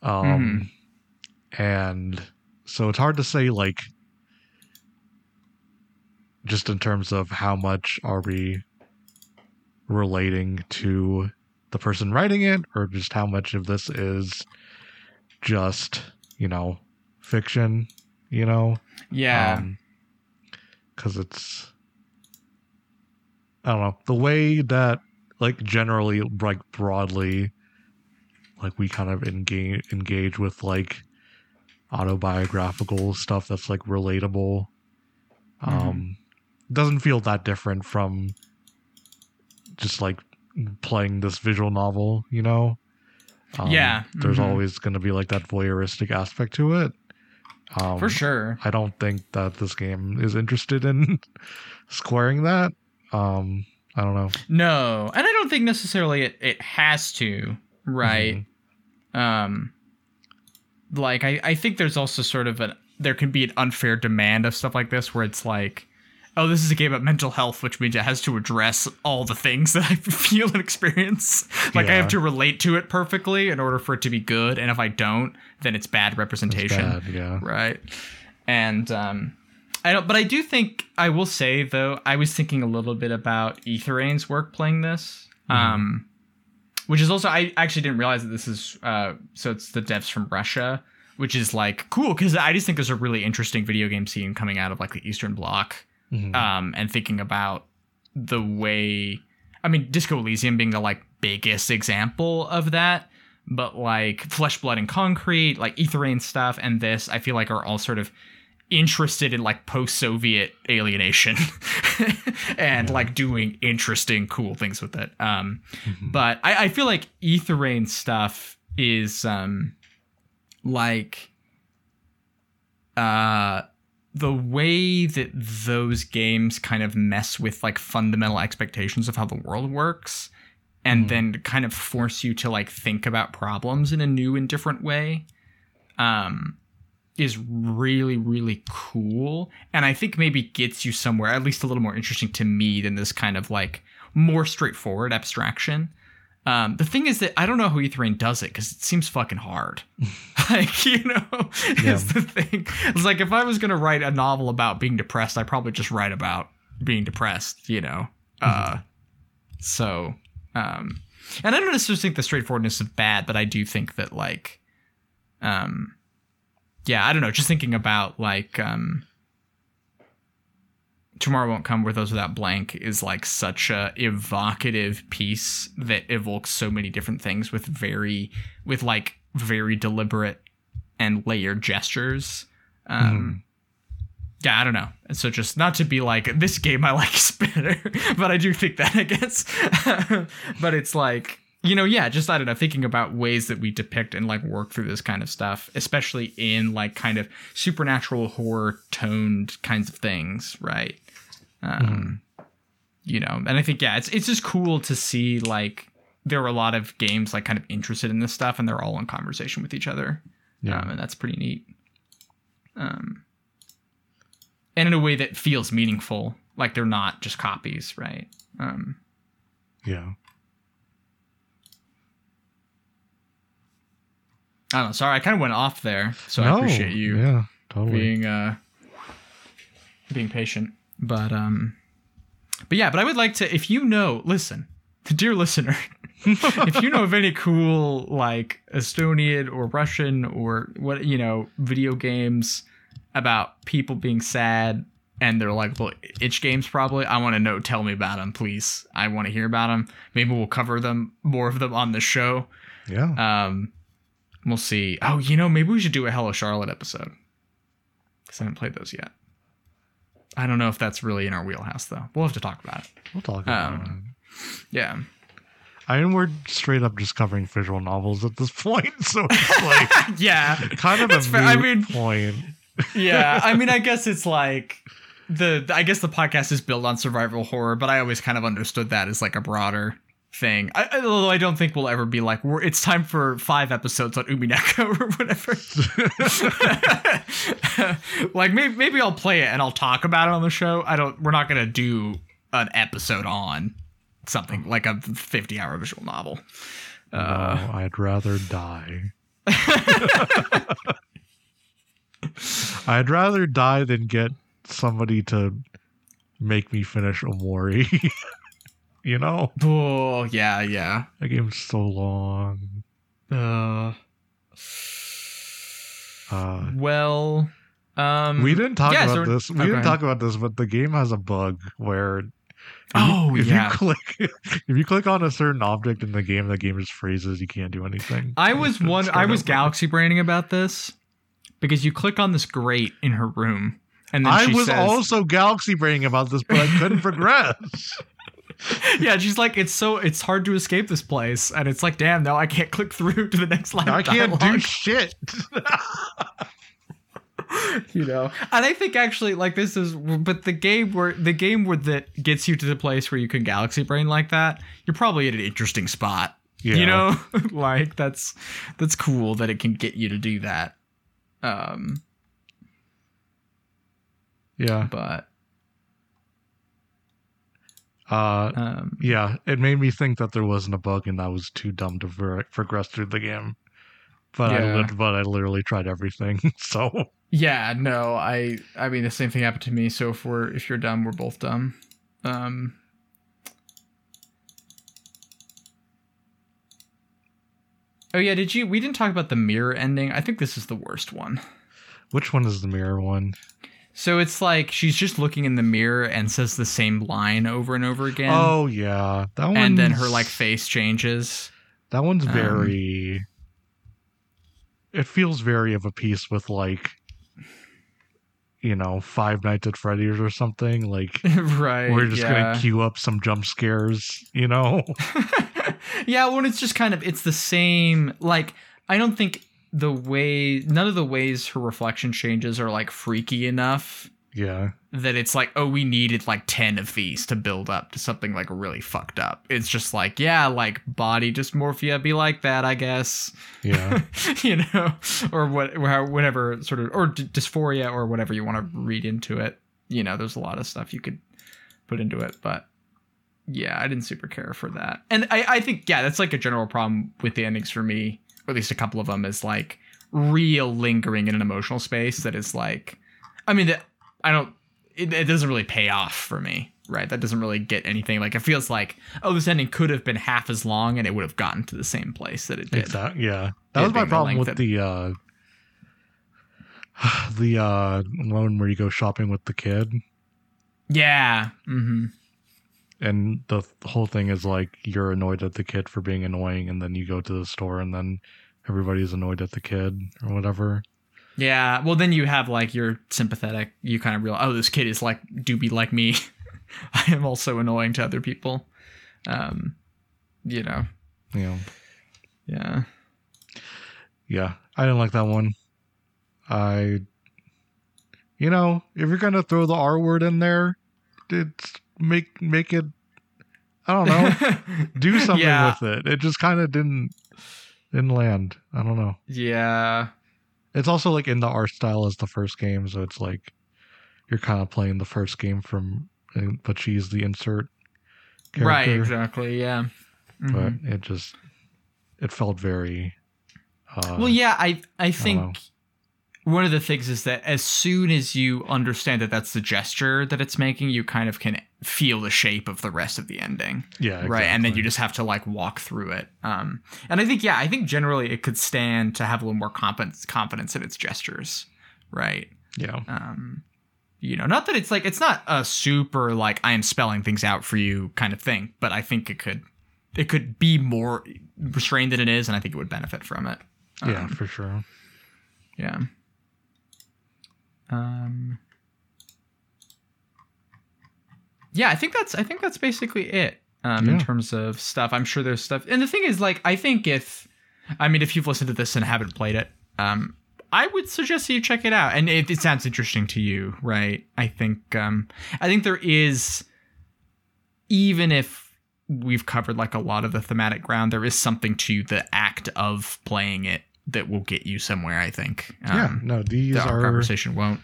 Um, Mm-hmm. and so it's hard to say like just in terms of how much are we relating to the person writing it or just how much of this is just you know fiction you know? Yeah. Because it's i don't know the way that like generally like broadly like we kind of engage engage with like autobiographical stuff that's like relatable um doesn't feel that different from just like playing this visual novel you know um, Yeah, there's mhm. always going to be like that voyeuristic aspect to it um for sure I don't think that this game is interested in squaring that. Um, I don't know. No, and I don't think necessarily it, it has to, right? Um like I, I think there's also sort of an there can be an unfair demand of stuff like this where it's like, oh, this is a game about mental health, which means it has to address all the things that I feel and experience. Like I have to relate to it perfectly in order for it to be good, and if I don't, then it's bad It's representation bad, yeah. right. And um i don't but i do think i will say though i was thinking a little bit about etherane's work playing this um which is also i actually didn't realize that this is uh so it's the devs from russia which is like cool because i just think there's a really interesting video game scene coming out of like the eastern bloc Mhm. um, and thinking about the way I mean Disco Elysium being the like biggest example of that, but like Flesh, Blood, and Concrete, like Etherane stuff, and this I feel like are all sort of interested in like post-Soviet alienation and Yeah. like doing interesting, cool things with it. Um, Mhm. but I, I feel like Etherane stuff is um like uh the way that those games kind of mess with like fundamental expectations of how the world works and Mhm. then kind of force you to like think about problems in a new and different way um is really really cool and i think maybe gets you somewhere at least a little more interesting to me than this kind of like more straightforward abstraction um, the thing is that I don't know how Etherane does it because it seems fucking hard. like, you know, Yeah. is the thing. It's like if I was gonna write a novel about being depressed, I'd probably just write about being depressed, you know. Uh so um and I don't necessarily think the straightforwardness is bad, but I do think that like um yeah, I don't know, just thinking about like um Tomorrow Won't Come with Those Without Blank is like such a evocative piece that evokes so many different things with very with like very deliberate and layered gestures. Um yeah, I don't know. And so just not to be like this game I like is better, but I do think that I guess. but it's like you know, yeah, just I don't know, thinking about ways that we depict and like work through this kind of stuff, especially in like kind of supernatural horror toned kinds of things, right? Um, you know, and I think yeah, it's it's just cool to see like there are a lot of games like kind of interested in this stuff, and they're all in conversation with each other. Yeah. um, and that's pretty neat. Um, and in a way that feels meaningful, like they're not just copies, right? Um, yeah. I don't know. Sorry, I kind of went off there, so I appreciate you Yeah, totally. being uh being patient. But um, but yeah, but I would like to, if you know, listen, dear listener, if you know of any cool like Estonian or Russian or what you know video games about people being sad and they're like well itch games probably i want to know tell me about them please i want to hear about them maybe we'll cover them more of them on the show yeah. um we'll see. Oh you know maybe we should do a hello charlotte episode. Because i haven't played those yet. I don't know if that's really in our wheelhouse though. We'll have to talk about it. We'll talk about um, yeah. I mean, we're straight up just covering visual novels at this point, so it's like yeah. kind of a fair. I mean- point. yeah. I mean i guess it's like the i guess the podcast is built on survival horror but i always kind of understood that as like a broader thing I, although i don't think we'll ever be like we're, it's time for five episodes on umineko or whatever like maybe, maybe i'll play it and i'll talk about it on the show i don't we're not gonna do an episode on something like a 50 hour visual novel uh, no, I'd rather die. I'd rather die than get somebody to make me finish Omori. You know, oh yeah yeah that game's so long. uh, Uh, well um we didn't talk yeah, about so- this. We oh, didn't talk about this, but the game has a bug where. if Oh, you, if yeah. you click, if you click on a certain object in the game, the game just freezes. You can't do anything. I was one. I was galaxy braining about this because you click on this grate in her room, and then I was says, also galaxy braining about this, but I couldn't progress. "Yeah." She's like, "It's so it's hard to escape this place," and it's like, "Damn, no, I can't click through to the next line." I can't do shit. you know. And I think actually, like this is, but the game where the game where that gets you to the place where you can galaxy brain like that, you're probably at an interesting spot. Yeah. You know, like that's that's cool that it can get you to do that. Um, Yeah. but Uh, um, yeah. It made me think that there wasn't a bug, and I was too dumb to ver- progress through the game. But I Yeah. lit- but I literally tried everything. So Yeah, no, I I mean the same thing happened to me. So if we're if you're dumb, we're both dumb. Um Oh yeah, did you we didn't talk about the mirror ending. I think this is the worst one. which one is the mirror one? So it's like she's just looking in the mirror and says the same line over and over again. oh yeah, that one. and then her like face changes. that one's um, very. it feels very of a piece with like you know, Five Nights at Freddy's or something. Like right. we're just yeah. gonna queue up some jump scares, you know? yeah, when it's just kind of it's the same. Like I don't think the way none of the ways her reflection changes are like freaky enough yeah. that it's like oh we needed like 10 of these to build up to something like really fucked up. It's just like yeah like body dysmorphia be like that i guess. Yeah. you know? Or what whatever sort of or d- dysphoria or whatever you want to read into it. You know there's a lot of stuff you could put into it but yeah i didn't super care for that. And i i think yeah that's like a general problem with the endings for me or at least a couple of them is like real lingering in an emotional space that is like i mean that i don't it, it doesn't really pay off for me right that doesn't really get anything like it feels like oh this ending could have been half as long and it would have gotten to the same place that it did Exactly. Yeah. That It was my problem with that- the uh the uh one where you go shopping with the kid yeah mm-hmm and the whole thing is like you're annoyed at the kid for being annoying and then you go to the store and then everybody's annoyed at the kid or whatever Yeah, well then you have like you're sympathetic. You kind of realize, oh, this kid is like do be like me. I am also annoying to other people. Um, you know, you know yeah, yeah i didn't like that one i you know if you're gonna throw the r word in there it's make make it i don't know do something Yeah. with it it just kind of didn't didn't land i don't know yeah, It's also like in the art style as the first game, so it's like you're kind of playing the first game from, but she's the insert character. right, exactly, yeah. Mhm. But it just it felt very. Uh, well, yeah, I I think one of the things is that as soon as you understand that that's the gesture that it's making, you kind of can feel the shape of the rest of the ending. yeah, right? And then you just have to like walk through it. Um and i think yeah i think generally it could stand to have a little more confidence confidence in its gestures. Right? Yeah. Um you know not that it's like it's not a super like i am spelling things out for you kind of thing but i think it could it could be more restrained than it is and i think it would benefit from it. Yeah Um, for sure. yeah um yeah i think that's i think that's basically it um in terms of stuff. I'm sure there's stuff and the thing is like i think if i mean if you've listened to this and haven't played it um i would suggest you check it out. And it, it sounds interesting to you right? I think um i think there is even if we've covered like a lot of the thematic ground there is something to the act of playing it that will get you somewhere i think yeah, um, no, these that our are conversation won't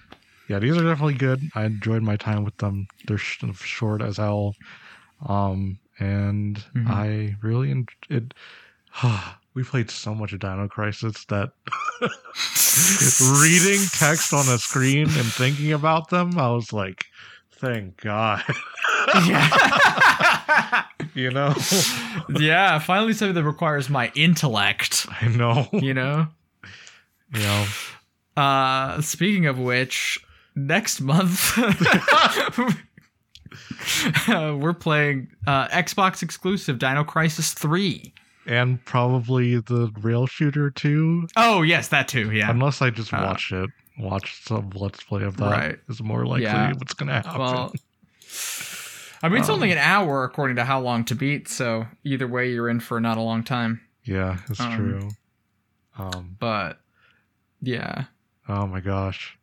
yeah, these are definitely good. I enjoyed my time with them. They're sh- short as hell, um, and Mhm. I really en- it. we played so much of Dino Crisis that reading text on a screen and thinking about them, I was like, "Thank God," yeah you know. yeah finally something that requires my intellect I know, you know you know. uh speaking of which next month uh, we're playing uh xbox exclusive dino crisis 3 And probably the rail shooter too, oh yes that too yeah unless I just Uh, it, watch some let's play of that. Right. Is more likely Yeah. what's gonna happen. well i mean it's Um, only an hour according to how long to beat so either way you're in for not a long time yeah, it's um, true. Um. but yeah Oh my gosh.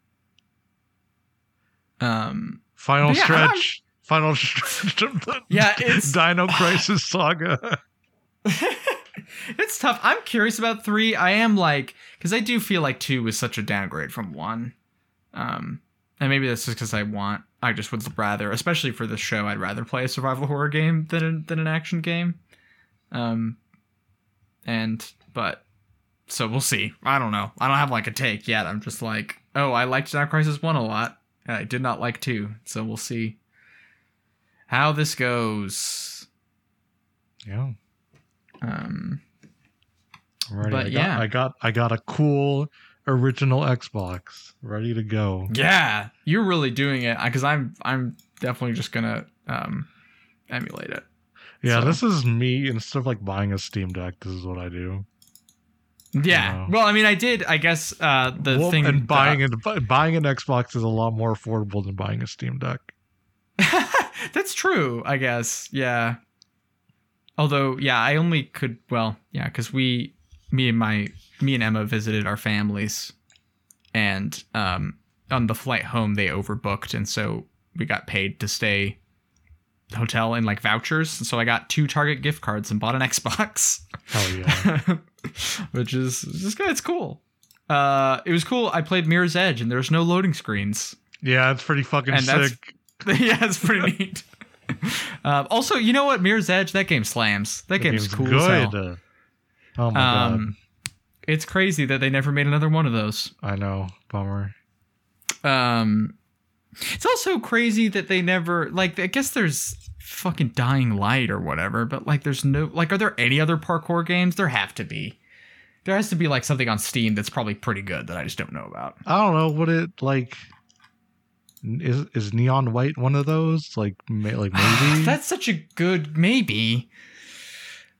um Final yeah, stretch. Final stretch of the Yeah, it's- Dino Crisis saga. it's tough. I'm curious about three. I am like, because I do feel like two was such a downgrade from one. Um, and maybe that's just because I want, I just would rather, especially for this show, I'd rather play a survival horror game than than an action game. Um, and but so we'll see. I don't know. I don't have like a take yet. I'm just like, oh, I liked Dino Crisis one a lot. and I did not like two. So we'll see how this goes. Yeah. Um. I'm. But I got, yeah. I got I got a cool original Xbox ready to go. Yeah, you're really doing it because I'm I'm definitely just gonna um emulate it. Yeah, So- this is me instead of like buying a Steam Deck, this is what I do. Yeah. No. Well, I mean, I did. I guess uh, the Well, thing and buying that- an buying an Xbox is a lot more affordable than buying a Steam Deck. That's true, I guess. Yeah. Although, yeah, I only could. Well, yeah, because we, me and my, me and Emma visited our families, and um, on the flight home they overbooked, and so we got paid to stay hotel in like vouchers. And so I got two Target gift cards and bought an Xbox. Hell yeah! which is just. It's cool. Uh, it was cool. I played Mirror's Edge, and there's no loading screens. yeah, it's pretty fucking And that's- sick. yeah, it's pretty neat. Um, also, you know what? Mirror's Edge, that game slams. That The game's, game's cool as hell. good. Oh my god! It's crazy that they never made another one of those. I know, bummer. Um, it's also crazy that they never like. I guess there's fucking Dying Light or whatever, but like, there's no like. Are there any other parkour games? There have to be. There has to be like something on Steam that's probably pretty good that I just don't know about. I don't know what it like. Is is Neon White one of those? Like, may, like maybe. That's such a good maybe.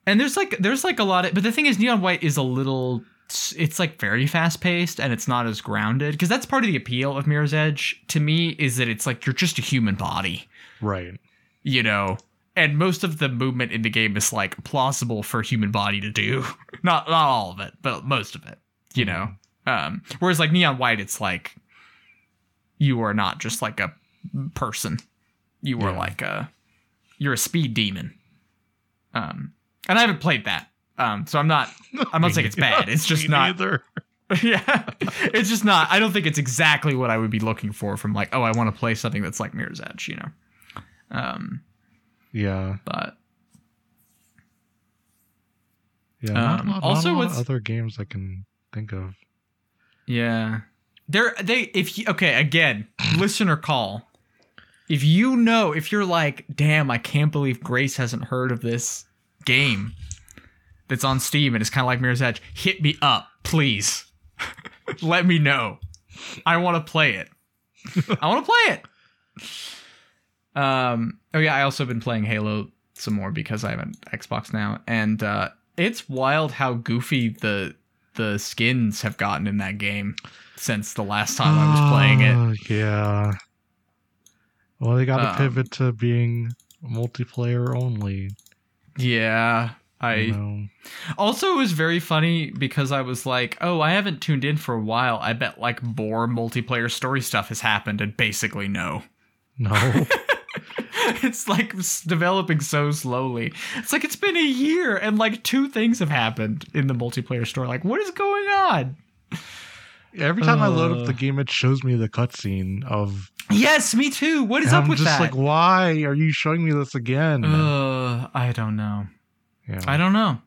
And there's like there's like a lot of but the thing is Neon White is a little it's like very fast paced and it's not as grounded because that's part of the appeal of Mirror's Edge to me is that it's like you're just a human body, right. you know. And most of the movement in the game is like plausible for a human body to do. not not all of it, but most of it, you know. Um whereas like Neon White it's like you are not just like a person. You are Yeah. like a you're a speed demon. Um and I haven't played that. Um so I'm not I'm not saying it's bad. It's just not neither. yeah. It's just not I don't think it's exactly what I would be looking for from like, oh, I want to play something that's like Mirror's Edge, you know. Um Yeah, but yeah. not, Um, not- not also of other games I can think of. Yeah. There they if you okay, again, listener call. If you know, if you're like, damn, I can't believe Grace hasn't heard of this game that's on Steam and it's kind of like Mirror's Edge, hit me up, please. Let me know. I want to play it. I want to play it. Um. Oh yeah, I also been playing Halo some more because I have an Xbox now, and uh, it's wild how goofy the the skins have gotten in that game since the last time I was playing it. Yeah. Well, they got to Um, pivot to being multiplayer only. Yeah. I you also it was very funny because I was like, "Oh, I haven't tuned in for a while. I bet like more multiplayer story stuff has happened." And basically, no. No. it's like developing so slowly. It's like it's been a year and like two things have happened in the multiplayer story. Like, what is going on? Every time I load up the Uh. game, it shows me the cutscene of. Yes, me too. What is and up I'm with just that? like, why are you showing me this again? uh, I don't know. Yeah. I don't know.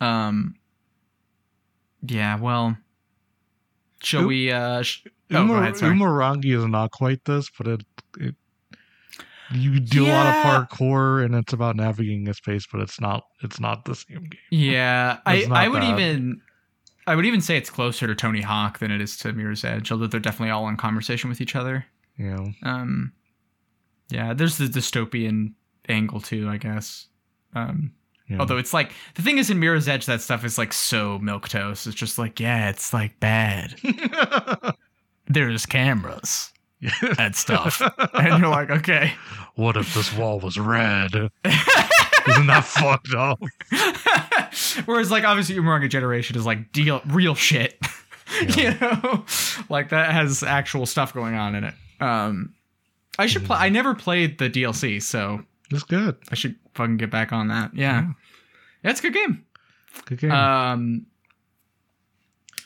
Um. Yeah. Well. Shall Oop. we? Uh. Sh- oh, Umar- ahead. Sorry. Umurangi is not quite this, but it. it you do a lot of parkour, and it's about navigating a space, but it's not. It's not the same game. Yeah, I, It's I would even I would even say it's closer to Tony Hawk than it is to Mirror's Edge, although they're definitely all in conversation with each other. Yeah. Um, yeah, there's the dystopian angle too, I guess. Um, Yeah. although it's like the thing is in Mirror's Edge, that stuff is like so milk toast. It's just like yeah, it's like bad. There's cameras and stuff, and you're like okay. what if this wall was red? Isn't that fucked up? Whereas, like, obviously, Umurangi Generation is like deal real shit. you know, like that has actual stuff going on in it. Um, I should play. I never played the DLC, so It's good. I should fucking get back on that. Yeah, yeah, it's a good game. Good game. Um,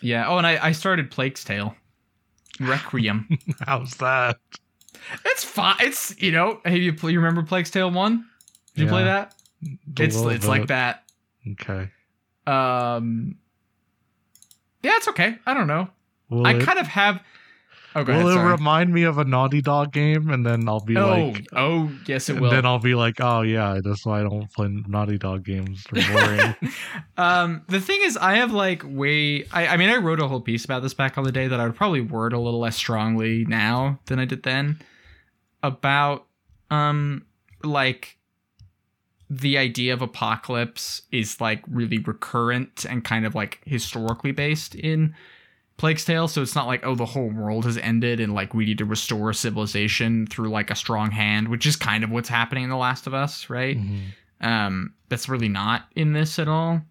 yeah. Oh, and I I started Plague's Tale, Requiem. How's that? it's fine. It's you know, have you play, you remember Plague's Tale one? Did you play that? It's it's like that. Okay. Um, yeah, it's okay. I don't know. Will I it, kind of have. Oh, will ahead. it Sorry. remind me of a Naughty Dog game? And then I'll be oh, like, oh, yes, it and will. then I'll be like, oh yeah, that's why I don't play Naughty Dog games. They're boring. um, the thing is, I have like way. I, I mean, I wrote a whole piece about this back on the day that I would probably word a little less strongly now than I did then. About, um, like the idea of apocalypse is like really recurrent and kind of like historically based in Plague's Tale. So it's not like, oh, the whole world has ended and like we need to restore civilization through like a strong hand, which is kind of what's happening in The Last of Us, right? Mhm. Um, that's really not in this at all,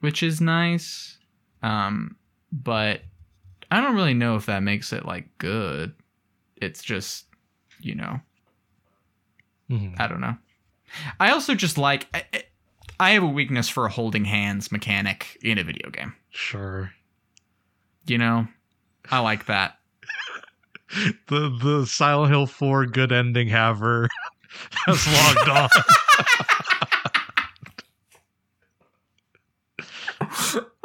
which is nice. Um, but I don't really know if that makes it like good. It's just, you know, Mhm. I don't know. I also just like I- I have a weakness for a holding hands mechanic in a video game. Sure. You know, I like that. The the Silent Hill 4 good ending haver has logged on.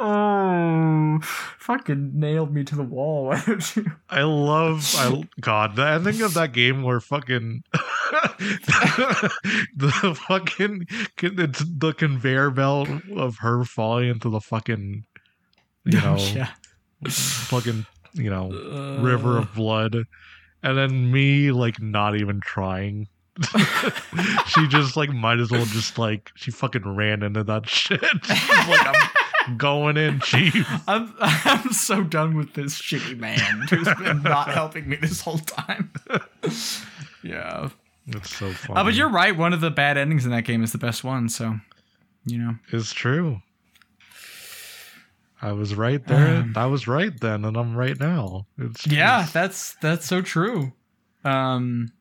oh, fucking nailed me to the wall. Why don't you? I love I God, the ending of that game where fucking the fucking it's the conveyor belt of her falling into the fucking you oh, know yeah. Fucking you know river of blood and then me like not even trying she just like might as well just like she fucking ran into that shit like i'm going in chief I'm I'm so done with this shitty man who's been not helping me this whole time. yeah. it's so funny Uh, but you're right. One of the bad endings in that game is the best one. So, you know. It's true. I was right there. Um, I was right then, and I'm right now. It's Yeah, that's that's so true. Um.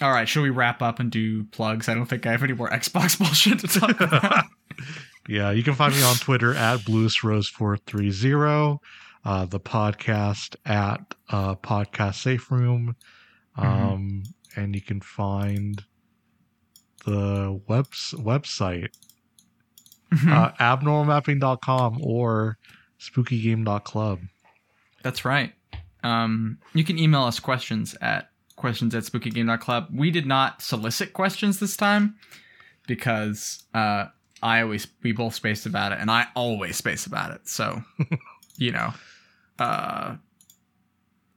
All right, should we wrap up and do plugs? I don't think I have any more Xbox bullshit to talk about. yeah. You can find me on Twitter at bluesrose430. Uh, the podcast at uh, podcast safe room, Mm-hmm. um, and you can find the webs website Mm-hmm. uh, abnormalmapping.com or spookygame.club. That's right. Um, you can email us questions at questions at spookygame.club. We did not solicit questions this time because uh, I always we both spaced about it, and I always space about it. So, you know, uh,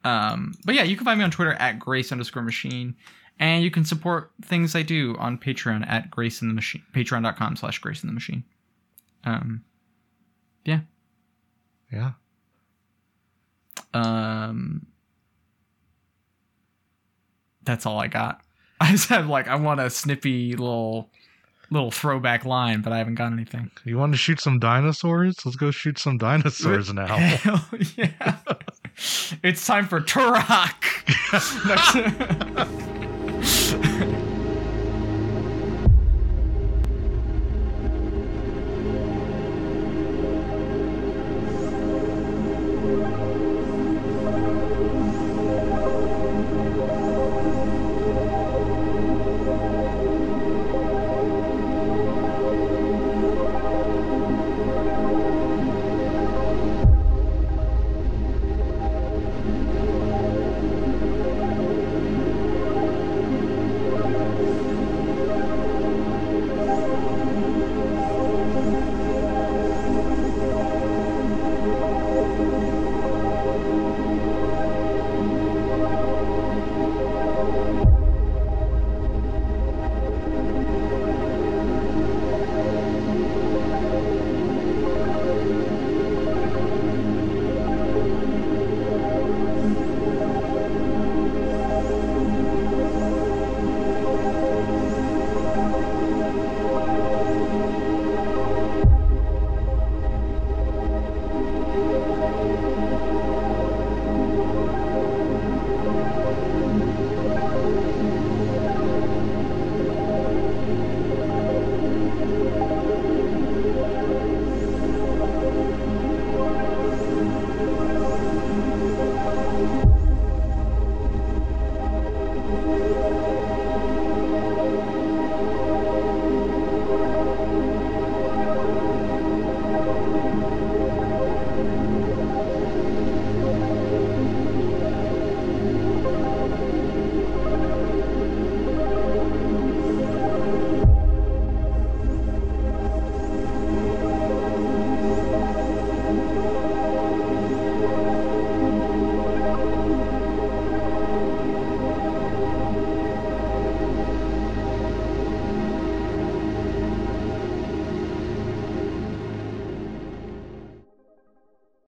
um, but yeah, you can find me on Twitter at Grace underscore Machine, and you can support things I do on Patreon at Grace in the Machine. Patreon.com slash Grace in the Machine. Um, Yeah. yeah. Um, that's all I got. I just have like I want a snippy little little throwback line, but I haven't got anything. You want to shoot some dinosaurs? Let's go shoot some dinosaurs now. Hell yeah! it's time for Turok.